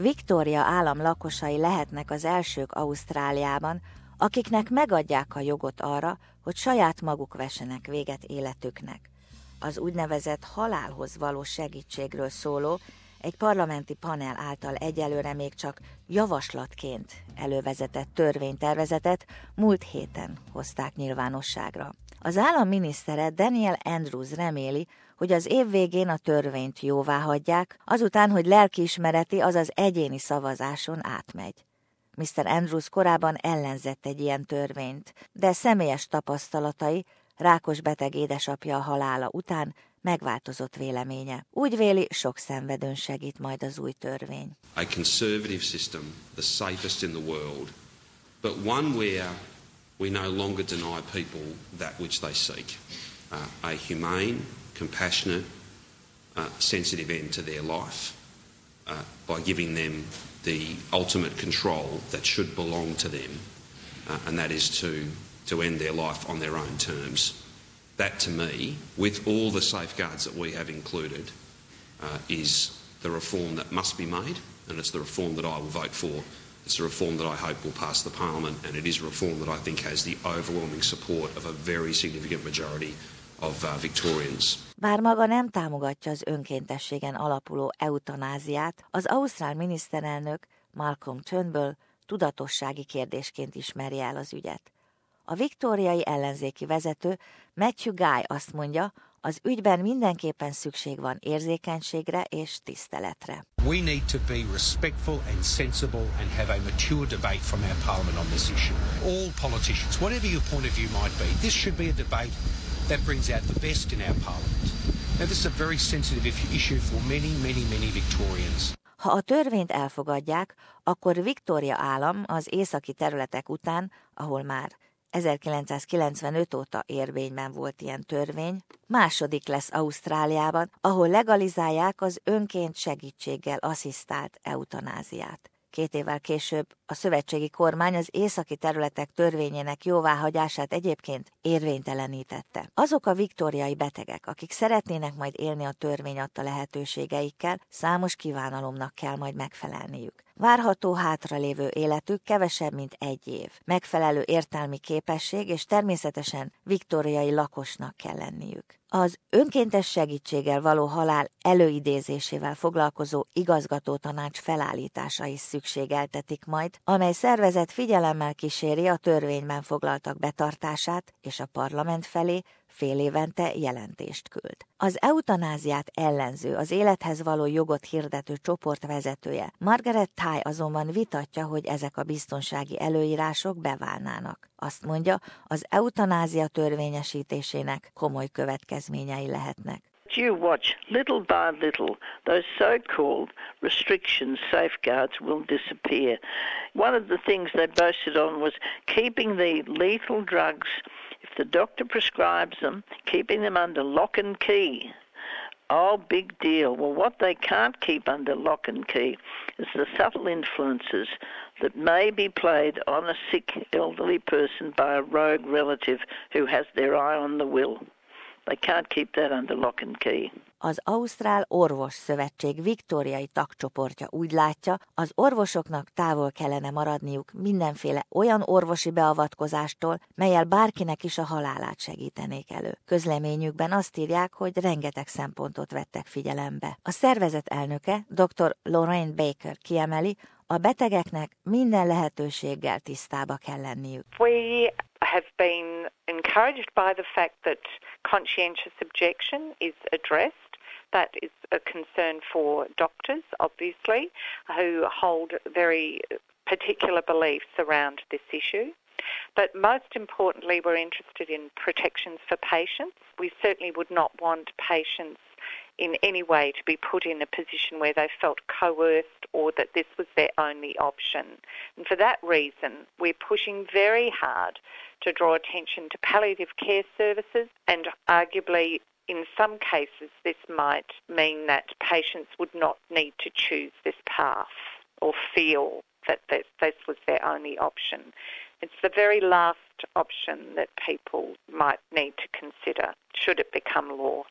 Victoria állam lakosai lehetnek az elsők Ausztráliában, akiknek megadják a jogot arra, hogy saját maguk vesenek véget életüknek. Az úgynevezett halálhoz való segítségről szóló egy parlamenti panel által egyelőre még csak javaslatként elővezetett törvénytervezetet múlt héten hozták nyilvánosságra. Az államminisztere Daniel Andrews reméli, hogy az év végén a törvényt jóvá hagyják, azután, hogy lelkiismereti, azaz egyéni szavazáson átmegy. Mr. Andrews korábban ellenzett egy ilyen törvényt, de személyes tapasztalatai, rákos beteg édesapja halála után megváltozott véleménye. Úgy véli, sok szenvedőn segít majd az új törvény. A conservative system, the safest in the world, but one where we no longer deny people that which they seek. Uh, a humane, compassionate, uh, sensitive end to their life uh, by giving them the ultimate control that should belong to them, uh, and that is to, to end their life on their own terms. That to me, with all the safeguards that we have included, uh, is the reform that must be made, and it's the reform that I will vote for. It's a reform that I hope will pass the parliament, and it is a reform that I think has the overwhelming support of a very significant majority of uh, Victorians. Bár maga nem támogatja az önkéntességen alapuló eutanáziát, az ausztrál miniszterelnök Malcolm Turnbull tudatossági kérdésként ismeri el az ügyet. A viktóriai ellenzéki vezető Matthew Guy azt mondja, az ügyben mindenképpen szükség van érzékenységre és tiszteletre. We need to be respectful and sensible and have a mature debate from our parliament on this issue. All politicians, whatever your point of view might be, this should be a debate that brings out the best in our parliament. Now this is a very sensitive issue for many, many, many Victorians. Ha a törvényt elfogadják, akkor Victoria állam az északi területek után, ahol már 1995 óta érvényben volt ilyen törvény, második lesz Ausztráliában, ahol legalizálják az önként segítséggel asszisztált eutanáziát. Két évvel később a szövetségi kormány az északi területek törvényének jóváhagyását egyébként érvénytelenítette. Azok a viktoriai betegek, akik szeretnének majd élni a törvény adta lehetőségeikkel, számos kívánalomnak kell majd megfelelniük. Várható hátralévő életük kevesebb, mint egy év. Megfelelő értelmi képesség és természetesen viktoriai lakosnak kell lenniük. Az önkéntes segítséggel való halál előidézésével foglalkozó igazgató tanács felállítása is szükségeltetik majd, amely szervezet figyelemmel kíséri a törvényben foglaltak betartását, és a parlament felé fél évente jelentést küld. Az eutanáziát ellenző, az élethez való jogot hirdető csoport vezetője Margaret Ty azonban vitatja, hogy ezek a biztonsági előírások beválnának. Azt mondja, az eutanázia törvényesítésének komoly következményei lehetnek. you watch, little by little, those so called restrictions, safeguards will disappear. One of the things they boasted on was keeping the lethal drugs, if the doctor prescribes them, keeping them under lock and key. Oh, big deal. Well, what they can't keep under lock and key is the subtle influences that may be played on a sick elderly person by a rogue relative who has their eye on the will. They can't keep that under lock and key. Az Ausztrál Orvos Szövetség viktóriai tagcsoportja úgy látja, az orvosoknak távol kellene maradniuk mindenféle olyan orvosi beavatkozástól, melyel bárkinek is a halálát segítenék elő. Közleményükben azt írják, hogy rengeteg szempontot vettek figyelembe. A szervezet elnöke, dr. Lorraine Baker kiemeli, a betegeknek minden lehetőséggel tisztába kell lenniük. We have been encouraged by the fact that conscientious objection is addressed. That is a concern for doctors, obviously, who hold very particular beliefs around this issue. But most importantly, we're interested in protections for patients. We certainly would not want patients in any way to be put in a position where they felt coerced or that this was their only option. And for that reason, we're pushing very hard to draw attention to palliative care services and arguably in some cases this might mean that patients would not need to choose this path or feel that this, this was their only option. It's the very last option that people might need to consider should it become law.